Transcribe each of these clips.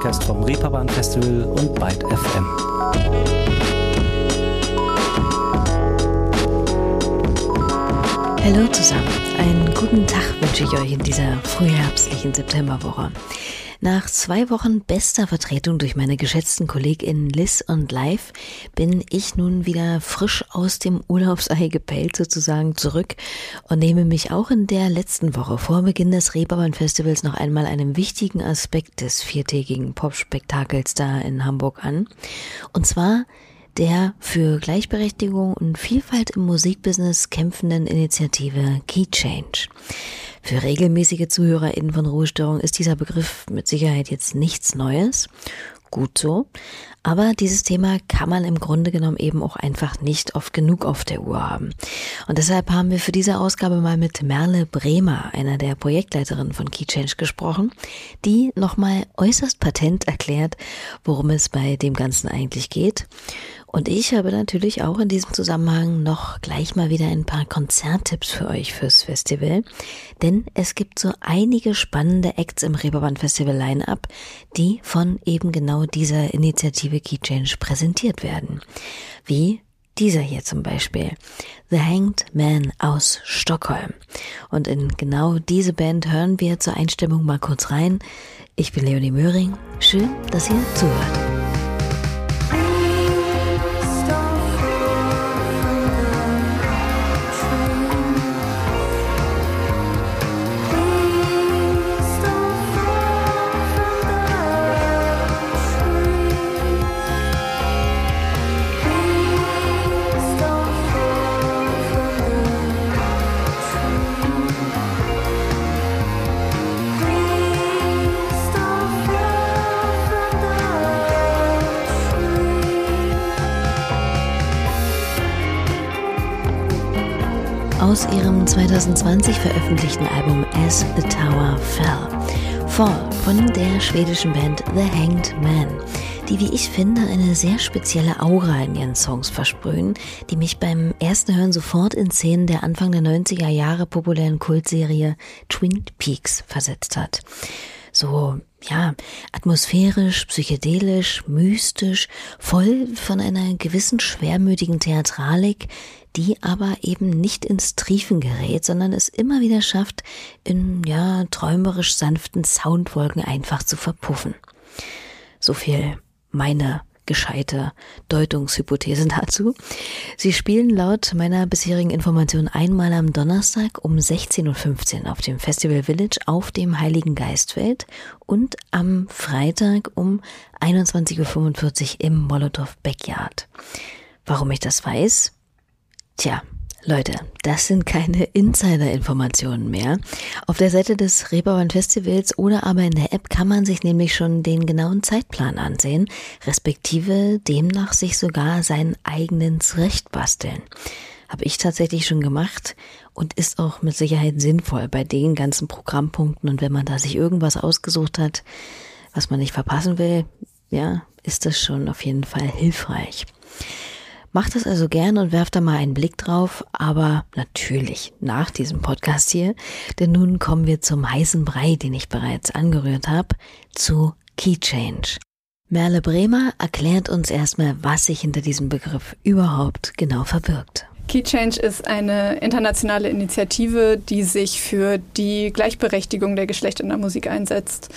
Podcast vom Reeperbahn Festival und Byte FM. Hallo zusammen, einen guten Tag wünsche ich euch in dieser frühherbstlichen Septemberwoche. Nach zwei Wochen bester Vertretung durch meine geschätzten KollegInnen Liz und Live bin ich nun wieder frisch aus dem Urlaubsei gepellt sozusagen zurück und nehme mich auch in der letzten Woche vor Beginn des Reeperbahn Festivals noch einmal einem wichtigen Aspekt des viertägigen Popspektakels da in Hamburg an. Und zwar der für Gleichberechtigung und Vielfalt im Musikbusiness kämpfenden Initiative Key Change. Für regelmäßige ZuhörerInnen von Ruhestörung ist dieser Begriff mit Sicherheit jetzt nichts Neues. Gut so. Aber dieses Thema kann man im Grunde genommen eben auch einfach nicht oft genug auf der Uhr haben. Und deshalb haben wir für diese Ausgabe mal mit Merle Bremer, einer der Projektleiterinnen von KeyChange, gesprochen, die nochmal äußerst patent erklärt, worum es bei dem Ganzen eigentlich geht und ich habe natürlich auch in diesem Zusammenhang noch gleich mal wieder ein paar Konzerttipps für euch fürs Festival. Denn es gibt so einige spannende Acts im Reeperbahn Festival Line-Up, die von eben genau dieser Initiative Key Change präsentiert werden. Wie dieser hier zum Beispiel. The Hanged Man aus Stockholm. Und in genau diese Band hören wir zur Einstimmung mal kurz rein. Ich bin Leonie Möhring. Schön, dass ihr zuhört. 2020 veröffentlichten Album As the Tower Fell. Fall von der schwedischen Band The Hanged Man, die, wie ich finde, eine sehr spezielle Aura in ihren Songs versprühen, die mich beim ersten Hören sofort in Szenen der Anfang der 90er Jahre populären Kultserie Twin Peaks versetzt hat. So ja, atmosphärisch, psychedelisch, mystisch, voll von einer gewissen schwermütigen Theatralik, die aber eben nicht ins Triefen gerät, sondern es immer wieder schafft, in ja träumerisch sanften Soundwolken einfach zu verpuffen. So viel meine gescheite Deutungshypothese dazu. Sie spielen laut meiner bisherigen Information einmal am Donnerstag um 16.15 Uhr auf dem Festival Village auf dem Heiligen Geistfeld und am Freitag um 21.45 Uhr im Molotow Backyard. Warum ich das weiß? Tja, Leute, das sind keine Insider-Informationen mehr. Auf der Seite des Reeperbahn Festivals oder aber in der App kann man sich nämlich schon den genauen Zeitplan ansehen, respektive demnach sich sogar seinen eigenen zurecht basteln. Habe ich tatsächlich schon gemacht und ist auch mit Sicherheit sinnvoll bei den ganzen Programmpunkten und wenn man da sich irgendwas ausgesucht hat, was man nicht verpassen will, ja, ist das schon auf jeden Fall hilfreich. Macht das also gerne und werft da mal einen Blick drauf, aber natürlich nach diesem Podcast hier, denn nun kommen wir zum heißen Brei, den ich bereits angerührt habe, zu Key Change. Merle Bremer erklärt uns erstmal, was sich hinter diesem Begriff überhaupt genau verbirgt. Key Change ist eine internationale Initiative, die sich für die Gleichberechtigung der Geschlechter in der Musik einsetzt.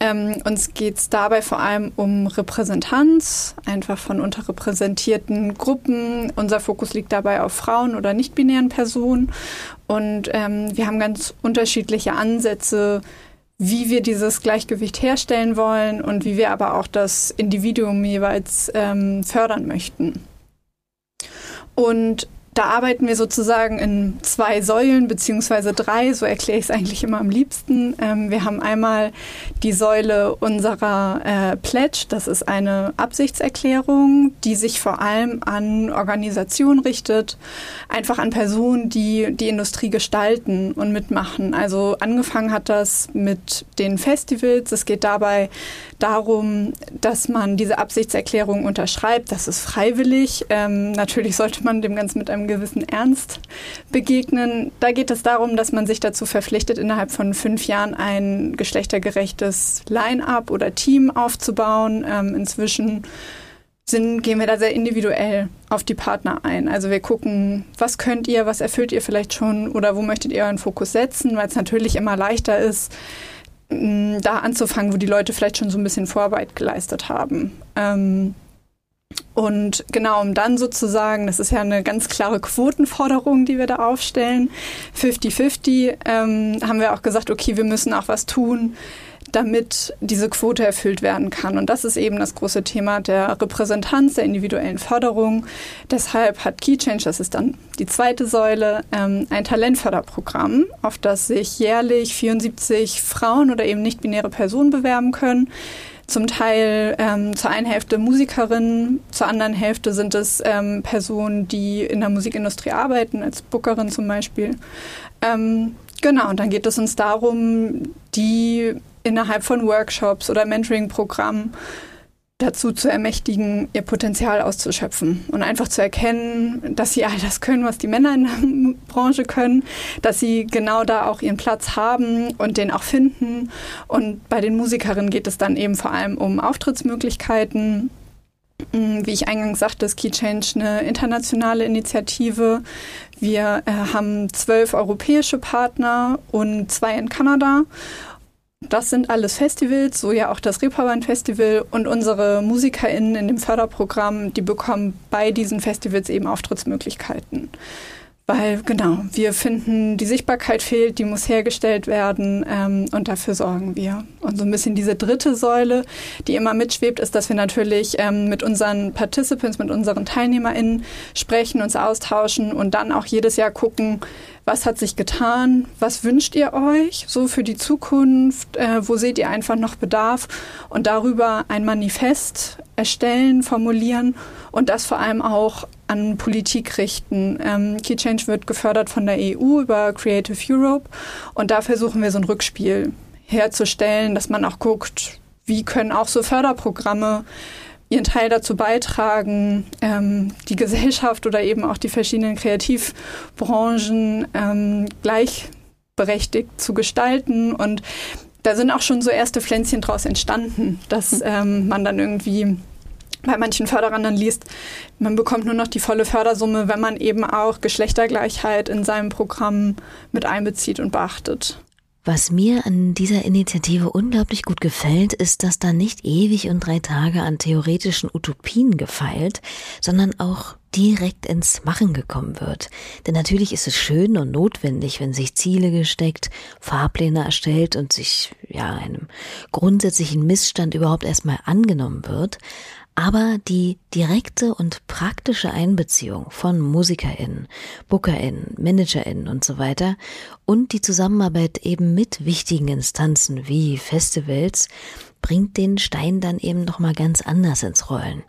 Ähm, uns geht es dabei vor allem um Repräsentanz, einfach von unterrepräsentierten Gruppen. Unser Fokus liegt dabei auf Frauen oder nicht-binären Personen. Und ähm, wir haben ganz unterschiedliche Ansätze, wie wir dieses Gleichgewicht herstellen wollen und wie wir aber auch das Individuum jeweils ähm, fördern möchten. Und da arbeiten wir sozusagen in zwei Säulen beziehungsweise drei, so erkläre ich es eigentlich immer am liebsten. Ähm, wir haben einmal die Säule unserer äh, Pledge, das ist eine Absichtserklärung, die sich vor allem an Organisationen richtet, einfach an Personen, die die Industrie gestalten und mitmachen. Also angefangen hat das mit den Festivals. Es geht dabei darum, dass man diese Absichtserklärung unterschreibt. Das ist freiwillig. Ähm, natürlich sollte man dem Ganzen mit einem gewissen Ernst begegnen. Da geht es darum, dass man sich dazu verpflichtet, innerhalb von fünf Jahren ein geschlechtergerechtes Line-up oder Team aufzubauen. Ähm, inzwischen sind, gehen wir da sehr individuell auf die Partner ein. Also wir gucken, was könnt ihr, was erfüllt ihr vielleicht schon oder wo möchtet ihr euren Fokus setzen, weil es natürlich immer leichter ist, da anzufangen, wo die Leute vielleicht schon so ein bisschen Vorarbeit geleistet haben. Ähm, und genau, um dann sozusagen, das ist ja eine ganz klare Quotenforderung, die wir da aufstellen, 50-50, ähm, haben wir auch gesagt, okay, wir müssen auch was tun, damit diese Quote erfüllt werden kann. Und das ist eben das große Thema der Repräsentanz, der individuellen Förderung. Deshalb hat KeyChange, das ist dann die zweite Säule, ähm, ein Talentförderprogramm, auf das sich jährlich 74 Frauen oder eben nicht-binäre Personen bewerben können. Zum Teil ähm, zur einen Hälfte Musikerinnen, zur anderen Hälfte sind es ähm, Personen, die in der Musikindustrie arbeiten, als Bookerin zum Beispiel. Ähm, genau, und dann geht es uns darum, die innerhalb von Workshops oder Mentoring-Programmen dazu zu ermächtigen, ihr Potenzial auszuschöpfen und einfach zu erkennen, dass sie all das können, was die Männer in der Branche können, dass sie genau da auch ihren Platz haben und den auch finden. Und bei den Musikerinnen geht es dann eben vor allem um Auftrittsmöglichkeiten. Mm, wie ich eingangs sagte, ist Key Change eine internationale Initiative. Wir äh, haben zwölf europäische Partner und zwei in Kanada das sind alles Festivals, so ja auch das Reeperbahn Festival und unsere MusikerInnen in dem Förderprogramm, die bekommen bei diesen Festivals eben Auftrittsmöglichkeiten. Weil genau, wir finden, die Sichtbarkeit fehlt, die muss hergestellt werden ähm, und dafür sorgen wir. Und so ein bisschen diese dritte Säule, die immer mitschwebt, ist, dass wir natürlich ähm, mit unseren Participants, mit unseren TeilnehmerInnen sprechen, uns austauschen und dann auch jedes Jahr gucken, was hat sich getan, was wünscht ihr euch so für die Zukunft, äh, wo seht ihr einfach noch Bedarf und darüber ein Manifest erstellen, formulieren und das vor allem auch an Politik richten. Ähm, Key Change wird gefördert von der EU über Creative Europe und da versuchen wir so ein Rückspiel herzustellen, dass man auch guckt, wie können auch so Förderprogramme ihren Teil dazu beitragen, ähm, die Gesellschaft oder eben auch die verschiedenen Kreativbranchen ähm, gleichberechtigt zu gestalten. Und da sind auch schon so erste Pflänzchen draus entstanden, dass hm. ähm, man dann irgendwie bei manchen Förderern dann liest, man bekommt nur noch die volle Fördersumme, wenn man eben auch Geschlechtergleichheit in seinem Programm mit einbezieht und beachtet. Was mir an dieser Initiative unglaublich gut gefällt, ist, dass da nicht ewig und drei Tage an theoretischen Utopien gefeilt, sondern auch direkt ins Machen gekommen wird. Denn natürlich ist es schön und notwendig, wenn sich Ziele gesteckt, Fahrpläne erstellt und sich ja einem grundsätzlichen Missstand überhaupt erstmal angenommen wird. Aber die direkte und praktische Einbeziehung von MusikerInnen, BookerInnen, ManagerInnen und so weiter und die Zusammenarbeit eben mit wichtigen Instanzen wie Festivals bringt den Stein dann eben nochmal ganz anders ins Rollen.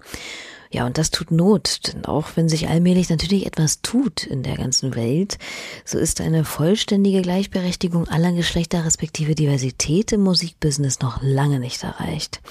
Ja, und das tut Not, denn auch wenn sich allmählich natürlich etwas tut in der ganzen Welt, so ist eine vollständige Gleichberechtigung aller Geschlechter respektive Diversität im Musikbusiness noch lange nicht erreicht.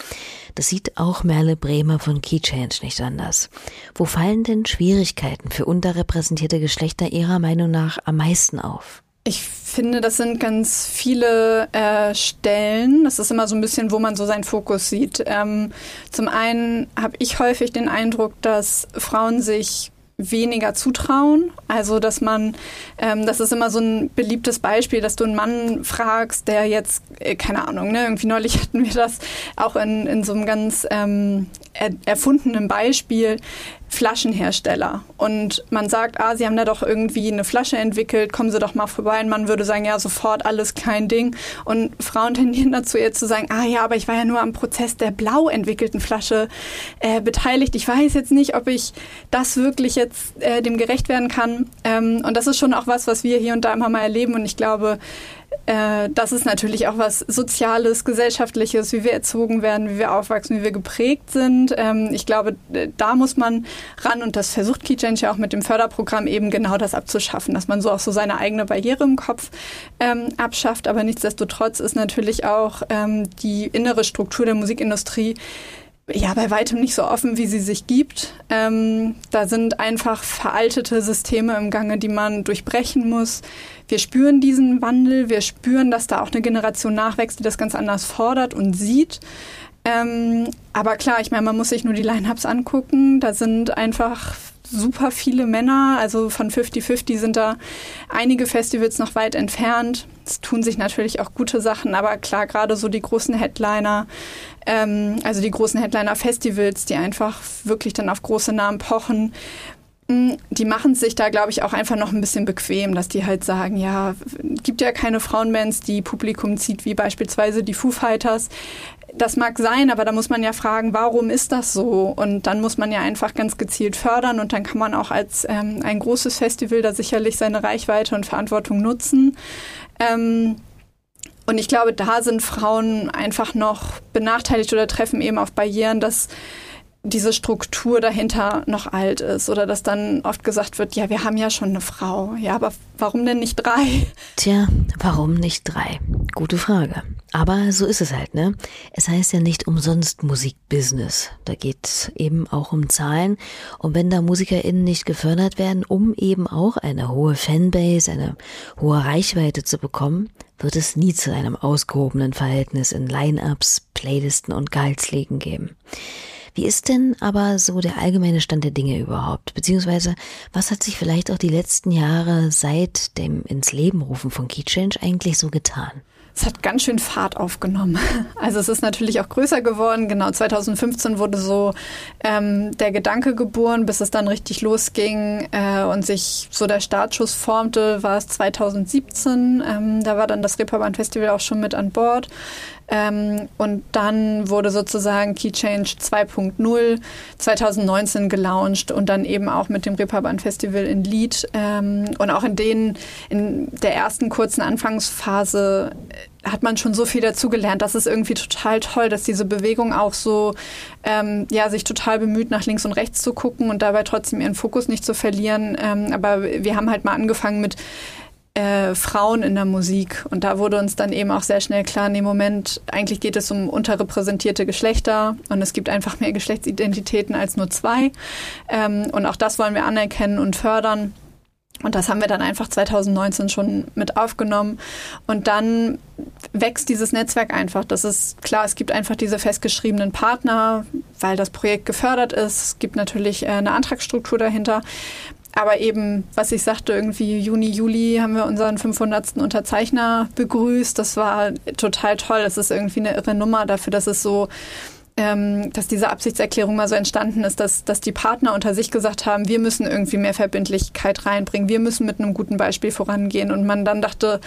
Das sieht auch Merle Bremer von Key Change nicht anders. Wo fallen denn Schwierigkeiten für unterrepräsentierte Geschlechter Ihrer Meinung nach am meisten auf? Ich finde, das sind ganz viele äh, Stellen. Das ist immer so ein bisschen, wo man so seinen Fokus sieht. Ähm, zum einen habe ich häufig den Eindruck, dass Frauen sich weniger zutrauen. Also, dass man, ähm, das ist immer so ein beliebtes Beispiel, dass du einen Mann fragst, der jetzt, äh, keine Ahnung, ne, irgendwie neulich hatten wir das auch in, in so einem ganz ähm, er, erfundenen Beispiel, Flaschenhersteller. Und man sagt, ah, Sie haben da doch irgendwie eine Flasche entwickelt, kommen Sie doch mal vorbei. Und man würde sagen, ja, sofort alles kein Ding. Und Frauen tendieren dazu, eher zu sagen, ah ja, aber ich war ja nur am Prozess der blau entwickelten Flasche äh, beteiligt. Ich weiß jetzt nicht, ob ich das wirklich jetzt äh, dem gerecht werden kann. Ähm, und das ist schon auch was, was wir hier und da immer mal erleben. Und ich glaube, äh, das ist natürlich auch was Soziales, Gesellschaftliches, wie wir erzogen werden, wie wir aufwachsen, wie wir geprägt sind. Ähm, ich glaube, da muss man ran und das versucht KeyChange ja auch mit dem Förderprogramm eben genau das abzuschaffen, dass man so auch so seine eigene Barriere im Kopf ähm, abschafft. Aber nichtsdestotrotz ist natürlich auch ähm, die innere Struktur der Musikindustrie ja bei weitem nicht so offen, wie sie sich gibt. Ähm, da sind einfach veraltete Systeme im Gange, die man durchbrechen muss. Wir spüren diesen Wandel, wir spüren, dass da auch eine Generation nachwächst, die das ganz anders fordert und sieht. Ähm, aber klar, ich meine, man muss sich nur die Lineups angucken. Da sind einfach super viele Männer, also von 50-50 sind da einige Festivals noch weit entfernt. Es tun sich natürlich auch gute Sachen, aber klar, gerade so die großen Headliner, ähm, also die großen Headliner-Festivals, die einfach wirklich dann auf große Namen pochen, mm, die machen sich da, glaube ich, auch einfach noch ein bisschen bequem, dass die halt sagen, ja, gibt ja keine Frauenbands, die Publikum zieht, wie beispielsweise die Foo Fighters das mag sein, aber da muss man ja fragen, warum ist das so? Und dann muss man ja einfach ganz gezielt fördern und dann kann man auch als ähm, ein großes Festival da sicherlich seine Reichweite und Verantwortung nutzen. Ähm, und ich glaube, da sind Frauen einfach noch benachteiligt oder treffen eben auf Barrieren, dass diese Struktur dahinter noch alt ist oder dass dann oft gesagt wird, ja, wir haben ja schon eine Frau. Ja, aber warum denn nicht drei? Tja, warum nicht drei? Gute Frage. Aber so ist es halt, ne? Es heißt ja nicht umsonst Musikbusiness. Da geht es eben auch um Zahlen. Und wenn da MusikerInnen nicht gefördert werden, um eben auch eine hohe Fanbase, eine hohe Reichweite zu bekommen, wird es nie zu einem ausgehobenen Verhältnis in Line-Ups, Playlisten und Gehaltslegen geben. Wie ist denn aber so der allgemeine Stand der Dinge überhaupt? Beziehungsweise, was hat sich vielleicht auch die letzten Jahre seit dem ins Leben rufen von Key Change eigentlich so getan? es hat ganz schön Fahrt aufgenommen. Also es ist natürlich auch größer geworden. Genau 2015 wurde so ähm, der Gedanke geboren, bis es dann richtig losging äh, und sich so der Startschuss formte, war es 2017. Ähm, da war dann das Reeperbahn Festival auch schon mit an Bord. Ähm, und dann wurde sozusagen Key Change 2.0 2019 gelauncht und dann eben auch mit dem Reeperbahn Festival in Lied. Ähm, und auch in denen, in der ersten kurzen Anfangsphase äh, hat man schon so viel dazugelernt. Das ist irgendwie total toll, dass diese Bewegung auch so, ähm, ja, sich total bemüht, nach links und rechts zu gucken und dabei trotzdem ihren Fokus nicht zu verlieren. Ähm, aber wir haben halt mal angefangen mit äh, Frauen in der Musik. Und da wurde uns dann eben auch sehr schnell klar, nee, Moment, eigentlich geht es um unterrepräsentierte Geschlechter und es gibt einfach mehr Geschlechtsidentitäten als nur zwei. Ähm, und auch das wollen wir anerkennen und fördern. Und das haben wir dann einfach 2019 schon mit aufgenommen. Und dann wächst dieses Netzwerk einfach. Das ist klar, es gibt einfach diese festgeschriebenen Partner, weil das Projekt gefördert ist. Es gibt natürlich äh, eine Antragsstruktur dahinter. Aber eben, was ich sagte, irgendwie Juni, Juli haben wir unseren 500. Unterzeichner begrüßt. Das war total toll. Das ist irgendwie eine irre Nummer dafür, dass es so ähm, dass diese Absichtserklärung mal so entstanden ist, dass, dass die Partner unter sich gesagt haben, wir müssen irgendwie mehr Verbindlichkeit reinbringen, wir müssen mit einem guten Beispiel vorangehen. Und man dann dachte,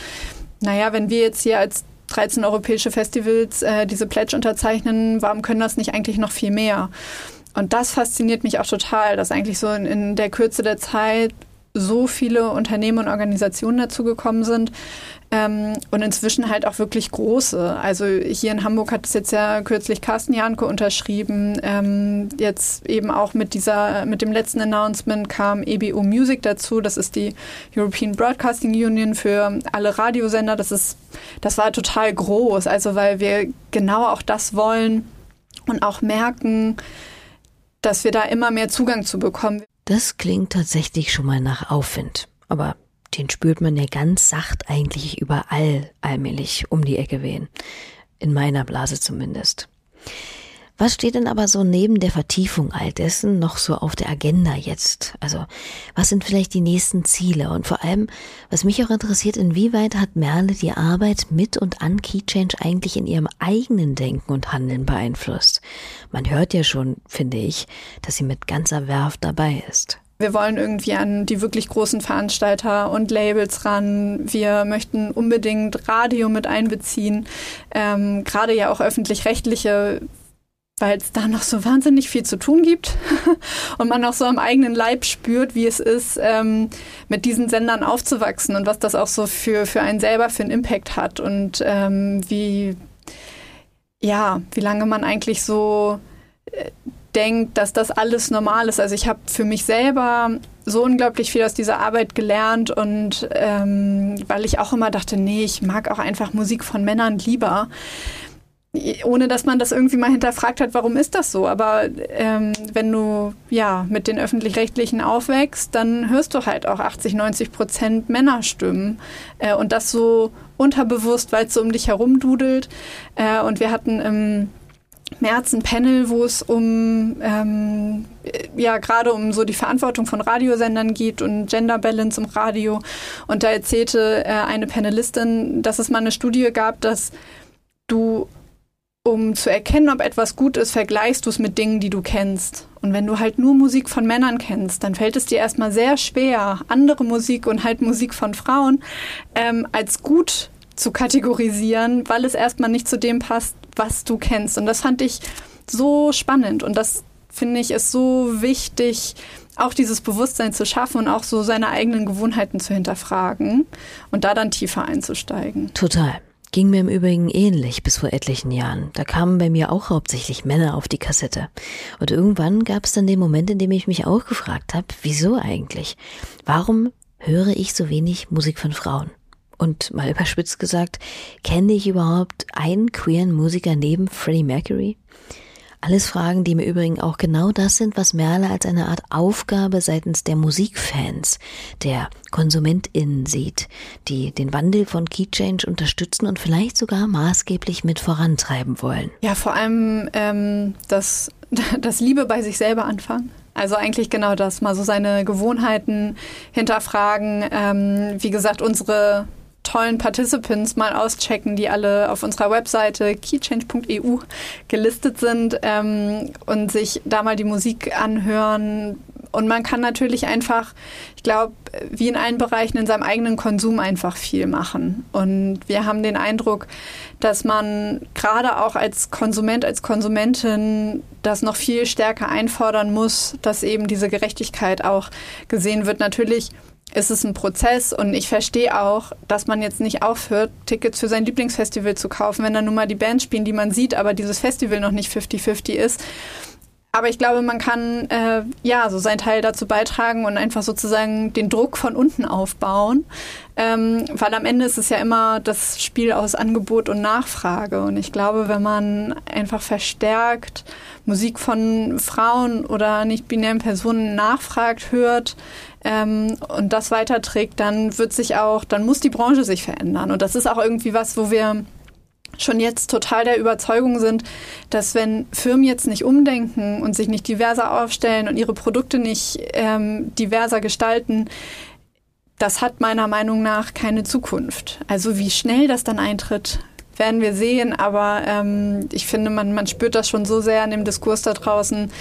naja, wenn wir jetzt hier als 13 europäische Festivals äh, diese Pledge unterzeichnen, warum können das nicht eigentlich noch viel mehr? Und das fasziniert mich auch total, dass eigentlich so in, in der Kürze der Zeit so viele Unternehmen und Organisationen dazugekommen sind ähm, und inzwischen halt auch wirklich große. Also hier in Hamburg hat es jetzt ja kürzlich Carsten Janke unterschrieben. Ähm, jetzt eben auch mit dieser, mit dem letzten Announcement kam EBU Music dazu. Das ist die European Broadcasting Union für alle Radiosender. Das ist, das war total groß. Also weil wir genau auch das wollen und auch merken, dass wir da immer mehr Zugang zu bekommen. Das klingt tatsächlich schon mal nach Aufwind. Aber den spürt man ja ganz sacht eigentlich überall allmählich um die Ecke wehen. In meiner Blase zumindest. Was steht denn aber so neben der Vertiefung all dessen noch so auf der Agenda jetzt? Also, was sind vielleicht die nächsten Ziele? Und vor allem, was mich auch interessiert, inwieweit hat Merle die Arbeit mit und an Keychange eigentlich in ihrem eigenen Denken und Handeln beeinflusst? Man hört ja schon, finde ich, dass sie mit ganzer Werft dabei ist. Wir wollen irgendwie an die wirklich großen Veranstalter und Labels ran. Wir möchten unbedingt Radio mit einbeziehen. Ähm, Gerade ja auch öffentlich-rechtliche weil es da noch so wahnsinnig viel zu tun gibt und man auch so am eigenen Leib spürt, wie es ist, ähm, mit diesen Sendern aufzuwachsen und was das auch so für, für einen selber für einen Impact hat und ähm, wie, ja, wie lange man eigentlich so äh, denkt, dass das alles normal ist. Also ich habe für mich selber so unglaublich viel aus dieser Arbeit gelernt und ähm, weil ich auch immer dachte, nee, ich mag auch einfach Musik von Männern lieber ohne dass man das irgendwie mal hinterfragt hat, warum ist das so? Aber ähm, wenn du ja mit den öffentlich-rechtlichen aufwächst, dann hörst du halt auch 80, 90 Prozent Männerstimmen äh, und das so unterbewusst, weil es so um dich herum dudelt. Äh, und wir hatten im März ein Panel, wo es um ähm, ja gerade um so die Verantwortung von Radiosendern geht und Gender Balance im Radio. Und da erzählte äh, eine Panelistin, dass es mal eine Studie gab, dass du um zu erkennen, ob etwas gut ist, vergleichst du es mit Dingen, die du kennst. Und wenn du halt nur Musik von Männern kennst, dann fällt es dir erstmal sehr schwer, andere Musik und halt Musik von Frauen ähm, als gut zu kategorisieren, weil es erstmal nicht zu dem passt, was du kennst. Und das fand ich so spannend und das finde ich ist so wichtig, auch dieses Bewusstsein zu schaffen und auch so seine eigenen Gewohnheiten zu hinterfragen und da dann tiefer einzusteigen. Total. Ging mir im Übrigen ähnlich bis vor etlichen Jahren. Da kamen bei mir auch hauptsächlich Männer auf die Kassette. Und irgendwann gab es dann den Moment, in dem ich mich auch gefragt habe, wieso eigentlich? Warum höre ich so wenig Musik von Frauen? Und mal überspitzt gesagt, kenne ich überhaupt einen queeren Musiker neben Freddie Mercury? Alles Fragen, die im Übrigen auch genau das sind, was Merle als eine Art Aufgabe seitens der Musikfans, der KonsumentInnen sieht, die den Wandel von Key Change unterstützen und vielleicht sogar maßgeblich mit vorantreiben wollen. Ja, vor allem ähm, das, das Liebe bei sich selber anfangen. Also eigentlich genau das, mal so seine Gewohnheiten hinterfragen. Ähm, wie gesagt, unsere tollen Participants mal auschecken, die alle auf unserer Webseite keychange.eu gelistet sind ähm, und sich da mal die Musik anhören. Und man kann natürlich einfach, ich glaube, wie in allen Bereichen in seinem eigenen Konsum einfach viel machen. Und wir haben den Eindruck, dass man gerade auch als Konsument, als Konsumentin das noch viel stärker einfordern muss, dass eben diese Gerechtigkeit auch gesehen wird. Natürlich ist es ein Prozess und ich verstehe auch, dass man jetzt nicht aufhört, Tickets für sein Lieblingsfestival zu kaufen, wenn dann nun mal die Bands spielen, die man sieht, aber dieses Festival noch nicht 50-50 ist. Aber ich glaube, man kann äh, ja so seinen Teil dazu beitragen und einfach sozusagen den Druck von unten aufbauen. Ähm, weil am Ende ist es ja immer das Spiel aus Angebot und Nachfrage. Und ich glaube, wenn man einfach verstärkt Musik von Frauen oder nicht-binären Personen nachfragt, hört, ähm, und das weiterträgt, dann wird sich auch, dann muss die Branche sich verändern. Und das ist auch irgendwie was, wo wir schon jetzt total der Überzeugung sind, dass wenn Firmen jetzt nicht umdenken und sich nicht diverser aufstellen und ihre Produkte nicht ähm, diverser gestalten, das hat meiner Meinung nach keine Zukunft. Also wie schnell das dann eintritt, werden wir sehen, aber ähm, ich finde, man, man spürt das schon so sehr an dem Diskurs da draußen.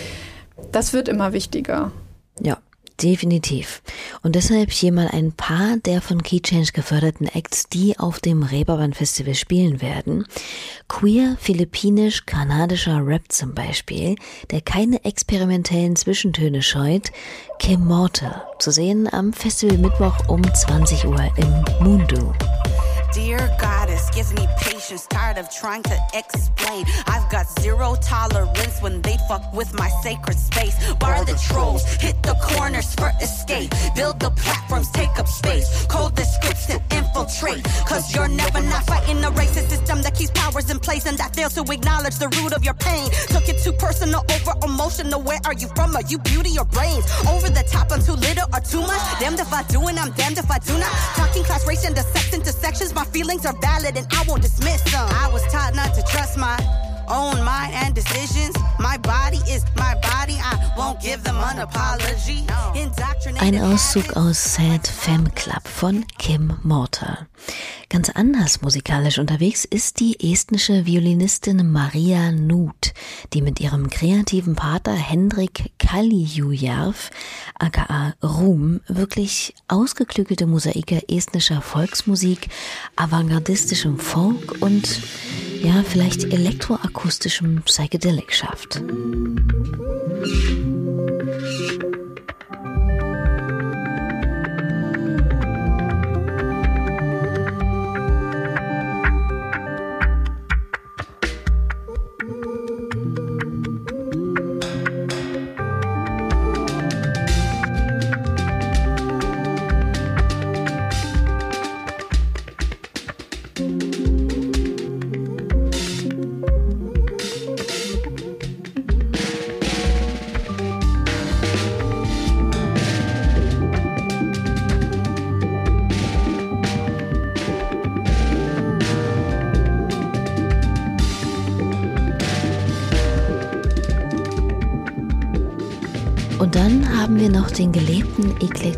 Das wird immer wichtiger. Ja, Definitiv. Und deshalb hier mal ein paar der von Key Change geförderten Acts, die auf dem Reeperbahn Festival spielen werden. Queer, philippinisch, kanadischer Rap zum Beispiel, der keine experimentellen Zwischentöne scheut. Kim Mortal, zu sehen am Festival Mittwoch um 20 Uhr im Mundu. Dear Goddess, give me patience, tired of trying to explain. I've got zero tolerance when they fuck with my sacred space. Bar the trolls, hit the corners for escape. Build the platforms, take up space. Code the scripts to infiltrate. Cause you're never not fighting the that place and that fails to acknowledge the root of your pain. Took it too personal, over emotional. Where are you from? Are you beauty or brains? Over the top, I'm too little or too much. Damned if I do and I'm damned if I do not. Talking class, race, and the sex intersections. My feelings are valid and I won't dismiss them. I was taught not to trust my own mind and decisions. My body is my body. I won't give them an apology. Ein Auszug aus Sad Femme Club von Kim Mortar. Ganz anders musikalisch unterwegs ist die estnische Violinistin Maria Nuth, die mit ihrem kreativen Pater Hendrik Kaljujärv, aka Ruhm, wirklich ausgeklügelte Mosaike estnischer Volksmusik, avantgardistischem Folk und ja, vielleicht elektroakustischem Psychedelic schafft.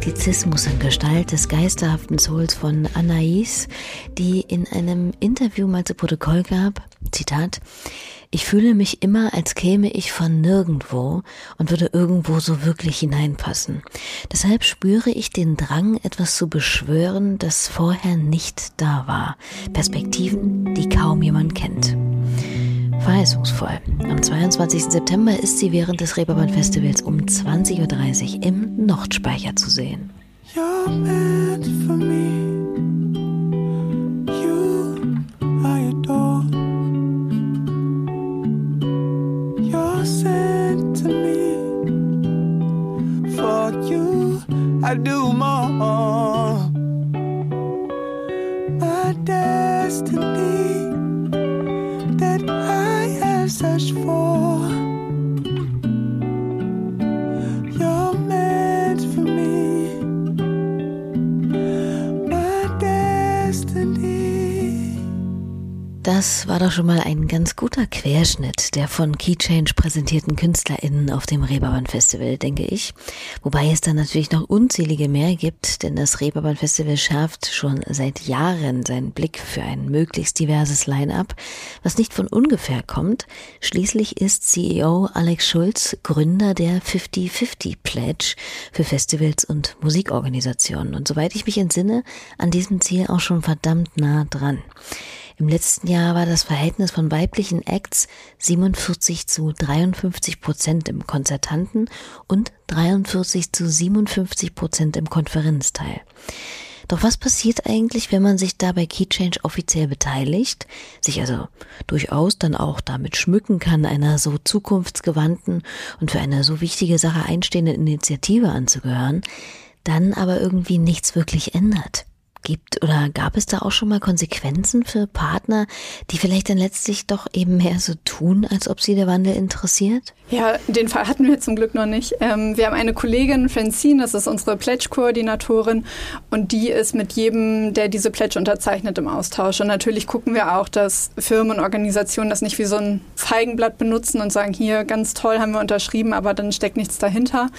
Eklektizismus in Gestalt des geisterhaften Souls von Anais, die in einem Interview mal zu Protokoll gab, Zitat, ich fühle mich immer, als käme ich von nirgendwo und würde irgendwo so wirklich hineinpassen. Deshalb spüre ich den Drang, etwas zu beschwören, das vorher nicht da war. Perspektiven, die kaum jemand kennt. Verheißungsvoll. Am 22. September ist sie während des Reeperbahn Festivals um 20.30 Uhr im Nordspeicher zu sehen. You're meant for me. I do more. My destiny Das war doch schon mal ein ganz guter Querschnitt der von Keychange präsentierten KünstlerInnen auf dem Reeperbahn Festival, denke ich. Wobei es dann natürlich noch unzählige mehr gibt, denn das Reeperbahn Festival schärft schon seit Jahren seinen Blick für ein möglichst diverses Line-up, was nicht von ungefähr kommt. Schließlich ist CEO Alex Schulz Gründer der 50-50 Pledge für Festivals und Musikorganisationen und soweit ich mich entsinne, an diesem Ziel auch schon verdammt nah dran. Im letzten Jahr war das Verhältnis von weiblichen Acts 47 zu 53 Prozent im Konzertanten und 43 zu 57 Prozent im Konferenzteil. Doch was passiert eigentlich, wenn man sich da bei Keychange offiziell beteiligt, sich also durchaus dann auch damit schmücken kann, einer so zukunftsgewandten und für eine so wichtige Sache einstehenden Initiative anzugehören, dann aber irgendwie nichts wirklich ändert? Gibt oder gab es da auch schon mal Konsequenzen für Partner, die vielleicht dann letztlich doch eben mehr so tun, als ob sie der Wandel interessiert? Ja, den Fall hatten wir zum Glück noch nicht. Ähm, wir haben eine Kollegin, Francine, das ist unsere Pledge-Koordinatorin und die ist mit jedem, der diese Pledge unterzeichnet, im Austausch. Und natürlich gucken wir auch, dass Firmen und Organisationen das nicht wie so ein Feigenblatt benutzen und sagen, hier, ganz toll, haben wir unterschrieben, aber dann steckt nichts dahinter.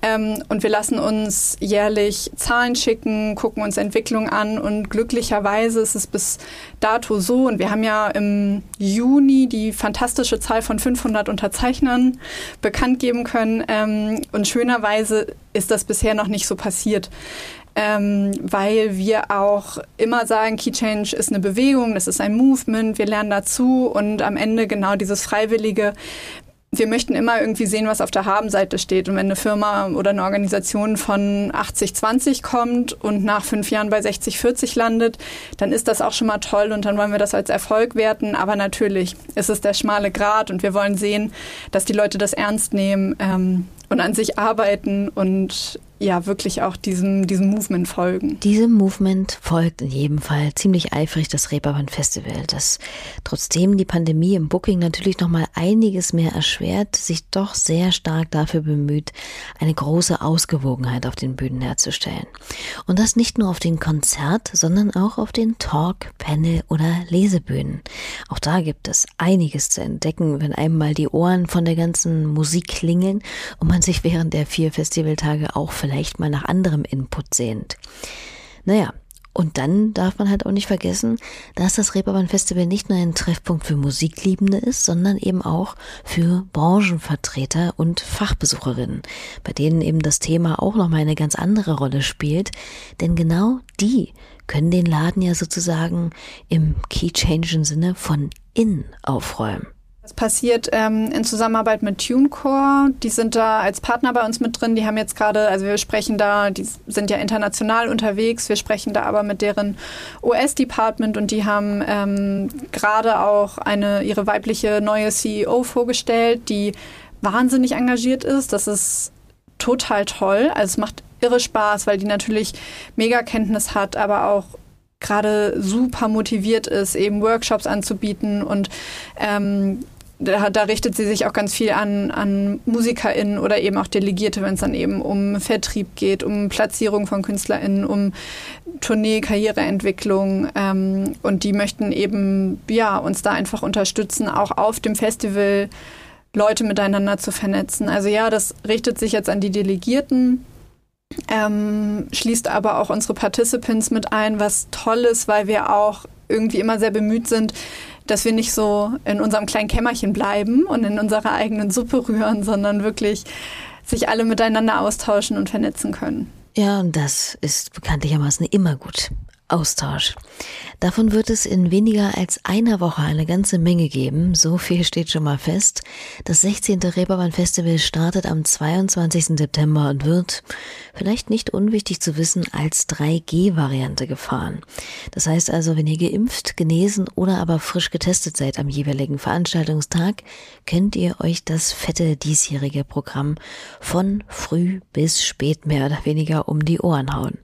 Ähm, und wir lassen uns jährlich Zahlen schicken, gucken uns Entwicklungen an und glücklicherweise ist es bis dato so und wir haben ja im Juni die fantastische Zahl von 500 Unterzeichnern bekannt geben können ähm, und schönerweise ist das bisher noch nicht so passiert. Ähm, weil wir auch immer sagen, Key Change ist eine Bewegung, das ist ein Movement, wir lernen dazu und am Ende genau dieses Freiwillige wir möchten immer irgendwie sehen, was auf der Habenseite steht. Und wenn eine Firma oder eine Organisation von 80-20 kommt und nach fünf Jahren bei 60-40 landet, dann ist das auch schon mal toll und dann wollen wir das als Erfolg werten. Aber natürlich ist es der schmale Grat und wir wollen sehen, dass die Leute das ernst nehmen ähm, und an sich arbeiten und ja wirklich auch diesem, diesem Movement folgen. Diesem Movement folgt in jedem Fall ziemlich eifrig das Reeperbahn Festival, das trotzdem die Pandemie im Booking natürlich noch mal einiges mehr erschwert, sich doch sehr stark dafür bemüht, eine große Ausgewogenheit auf den Bühnen herzustellen. Und das nicht nur auf den Konzert, sondern auch auf den Talk, Panel oder Lesebühnen. Auch da gibt es einiges zu entdecken, wenn einem mal die Ohren von der ganzen Musik klingeln und man sich während der vier Festivaltage auch vielleicht mal nach anderem Input sehnt. Naja, und dann darf man halt auch nicht vergessen, dass das Reeperbahn Festival nicht nur ein Treffpunkt für Musikliebende ist, sondern eben auch für Branchenvertreter und Fachbesucherinnen, bei denen eben das Thema auch nochmal eine ganz andere Rolle spielt, denn genau die können den Laden ja sozusagen im Key-Changen Sinne von innen aufräumen. Passiert ähm, in Zusammenarbeit mit TuneCore. Die sind da als Partner bei uns mit drin. Die haben jetzt gerade, also wir sprechen da, die sind ja international unterwegs. Wir sprechen da aber mit deren US-Department und die haben ähm, gerade auch eine ihre weibliche neue CEO vorgestellt, die wahnsinnig engagiert ist. Das ist total toll. Also es macht irre Spaß, weil die natürlich mega Kenntnis hat, aber auch gerade super motiviert ist, eben Workshops anzubieten und ähm, da, da, richtet sie sich auch ganz viel an, an MusikerInnen oder eben auch Delegierte, wenn es dann eben um Vertrieb geht, um Platzierung von KünstlerInnen, um Tournee, Karriereentwicklung. Ähm, und die möchten eben ja, uns da einfach unterstützen, auch auf dem Festival Leute miteinander zu vernetzen. Also ja, das richtet sich jetzt an die Delegierten, ähm, schließt aber auch unsere Participants mit ein, was toll ist, weil wir auch irgendwie immer sehr bemüht sind, dass wir nicht so in unserem kleinen Kämmerchen bleiben und in unserer eigenen Suppe rühren, sondern wirklich sich alle miteinander austauschen und vernetzen können. Ja, und das ist bekanntlichermaßen immer gut. Austausch. Davon wird es in weniger als einer Woche eine ganze Menge geben. So viel steht schon mal fest. Das 16. Reeperbahn Festival startet am 22. September und wird, vielleicht nicht unwichtig zu wissen, als 3G-Variante gefahren. Das heißt also, wenn ihr geimpft, genesen oder aber frisch getestet seid am jeweiligen Veranstaltungstag, könnt ihr euch das fette diesjährige Programm von früh bis spät mehr oder weniger um die Ohren hauen.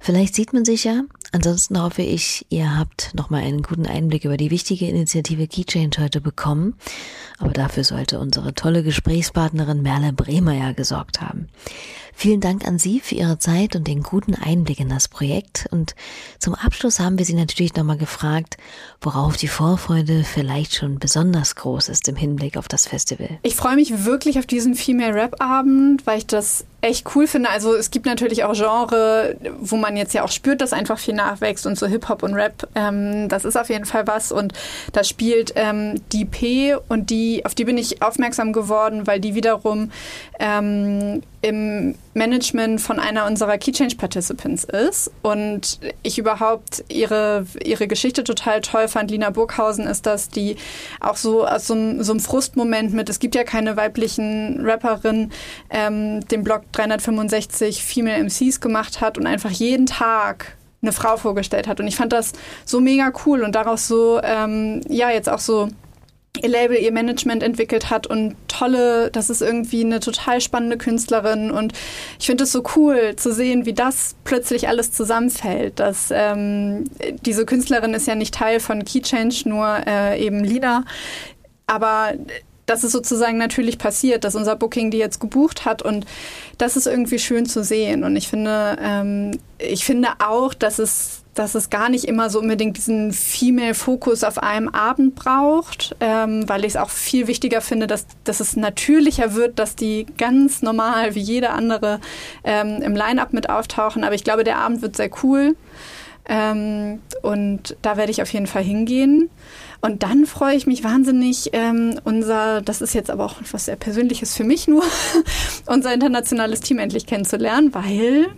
Vielleicht sieht man sich ja. Ansonsten hoffe ich, ihr habt nochmal einen guten Einblick über die wichtige Initiative Keychange heute bekommen. Aber dafür sollte unsere tolle Gesprächspartnerin Merle Bremer ja gesorgt haben. Vielen Dank an Sie für Ihre Zeit und den guten Einblick in das Projekt. Und zum Abschluss haben wir Sie natürlich nochmal gefragt, worauf die Vorfreude vielleicht schon besonders groß ist im Hinblick auf das Festival. Ich freue mich wirklich auf diesen Female Rap Abend, weil ich das echt cool finde. Also es gibt natürlich auch Genre, wo man jetzt ja auch spürt, dass einfach viel nachwächst und so Hip-Hop und Rap, ähm, das ist auf jeden Fall was. Und da spielt ähm, die P und die, auf die bin ich aufmerksam geworden, weil die wiederum ähm, im Management von einer unserer Key Change Participants ist und ich überhaupt ihre, ihre Geschichte total toll fand. Lina Burghausen ist das, die auch so aus so, einem, so einem Frustmoment mit, es gibt ja keine weiblichen Rapperinnen, ähm, den Blog 365 Female MCs gemacht hat und einfach jeden Tag eine Frau vorgestellt hat. Und ich fand das so mega cool und daraus so, ähm, ja, jetzt auch so ihr Label, ihr Management entwickelt hat und tolle, das ist irgendwie eine total spannende Künstlerin und ich finde es so cool zu sehen, wie das plötzlich alles zusammenfällt. Dass ähm, diese Künstlerin ist ja nicht Teil von Key Change, nur äh, eben Lina, aber das ist sozusagen natürlich passiert, dass unser Booking die jetzt gebucht hat und das ist irgendwie schön zu sehen und ich finde, ähm, ich finde auch, dass es dass es gar nicht immer so unbedingt diesen Female-Fokus auf einem Abend braucht, ähm, weil ich es auch viel wichtiger finde, dass, dass es natürlicher wird, dass die ganz normal wie jeder andere ähm, im Line-up mit auftauchen. Aber ich glaube, der Abend wird sehr cool ähm, und da werde ich auf jeden Fall hingehen. Und dann freue ich mich wahnsinnig, ähm, unser, das ist jetzt aber auch was sehr Persönliches für mich nur, unser internationales Team endlich kennenzulernen, weil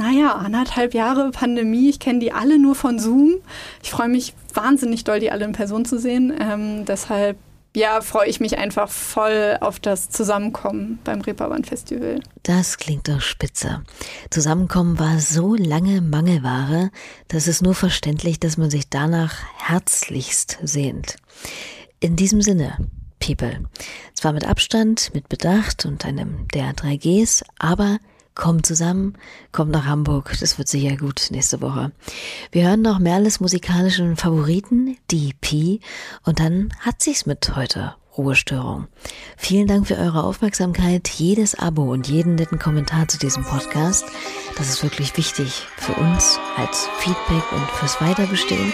naja, anderthalb Jahre Pandemie. Ich kenne die alle nur von Zoom. Ich freue mich wahnsinnig doll, die alle in Person zu sehen. Ähm, deshalb, ja, freue ich mich einfach voll auf das Zusammenkommen beim Reeperbahn Festival. Das klingt doch spitze. Zusammenkommen war so lange Mangelware, dass es nur verständlich, dass man sich danach herzlichst sehnt. In diesem Sinne, People. Zwar mit Abstand, mit Bedacht und einem der 3Gs, aber Kommt zusammen, kommt nach Hamburg, das wird sicher gut nächste Woche. Wir hören noch Merles musikalischen Favoriten, DP, und dann hat sich's mit heute. Ruhestörung. Vielen Dank für eure Aufmerksamkeit, jedes Abo und jeden netten Kommentar zu diesem Podcast. Das ist wirklich wichtig für uns als Feedback und fürs Weiterbestehen.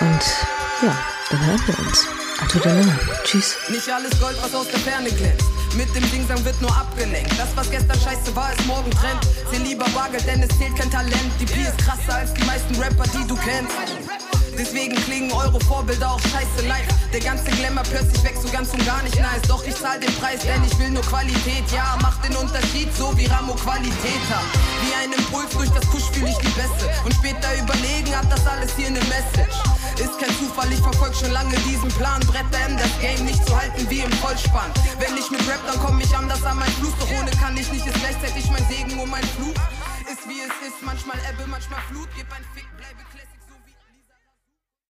Und ja, dann hören wir uns. Tout à l'heure. Tschüss. Nicht alles Gold, was aus der Ferne glänzt. Mit dem Dingsang wird nur abgelenkt. Das, was gestern scheiße war, ist morgen Trend. Zähl lieber Bargeld, denn es zählt kein Talent. Die P ist krasser als die meisten Rapper, die du kennst. Deswegen klingen eure Vorbilder auch scheiße live. Der ganze Glamour plötzlich weg, so ganz und gar nicht nice. Doch ich zahl den Preis, denn ich will nur Qualität. Ja, macht den Unterschied, so wie Ramo Qualität hat. Wie ein Impuls durch das Kusch fühl ich die Beste. Und später überlegen, hat das alles hier eine Message. Ist kein Zufall, ich verfolg schon lange diesen Plan. Bretter in das Game nicht zu halten wie im Vollspann. Wenn ich mit Rap, dann komm ich anders an mein Fluss. Doch ohne kann ich nicht, ist gleichzeitig mein Segen und mein Fluch. Ist wie es ist, manchmal Ebbe, manchmal Flut. Gib ein Fick, bleibe.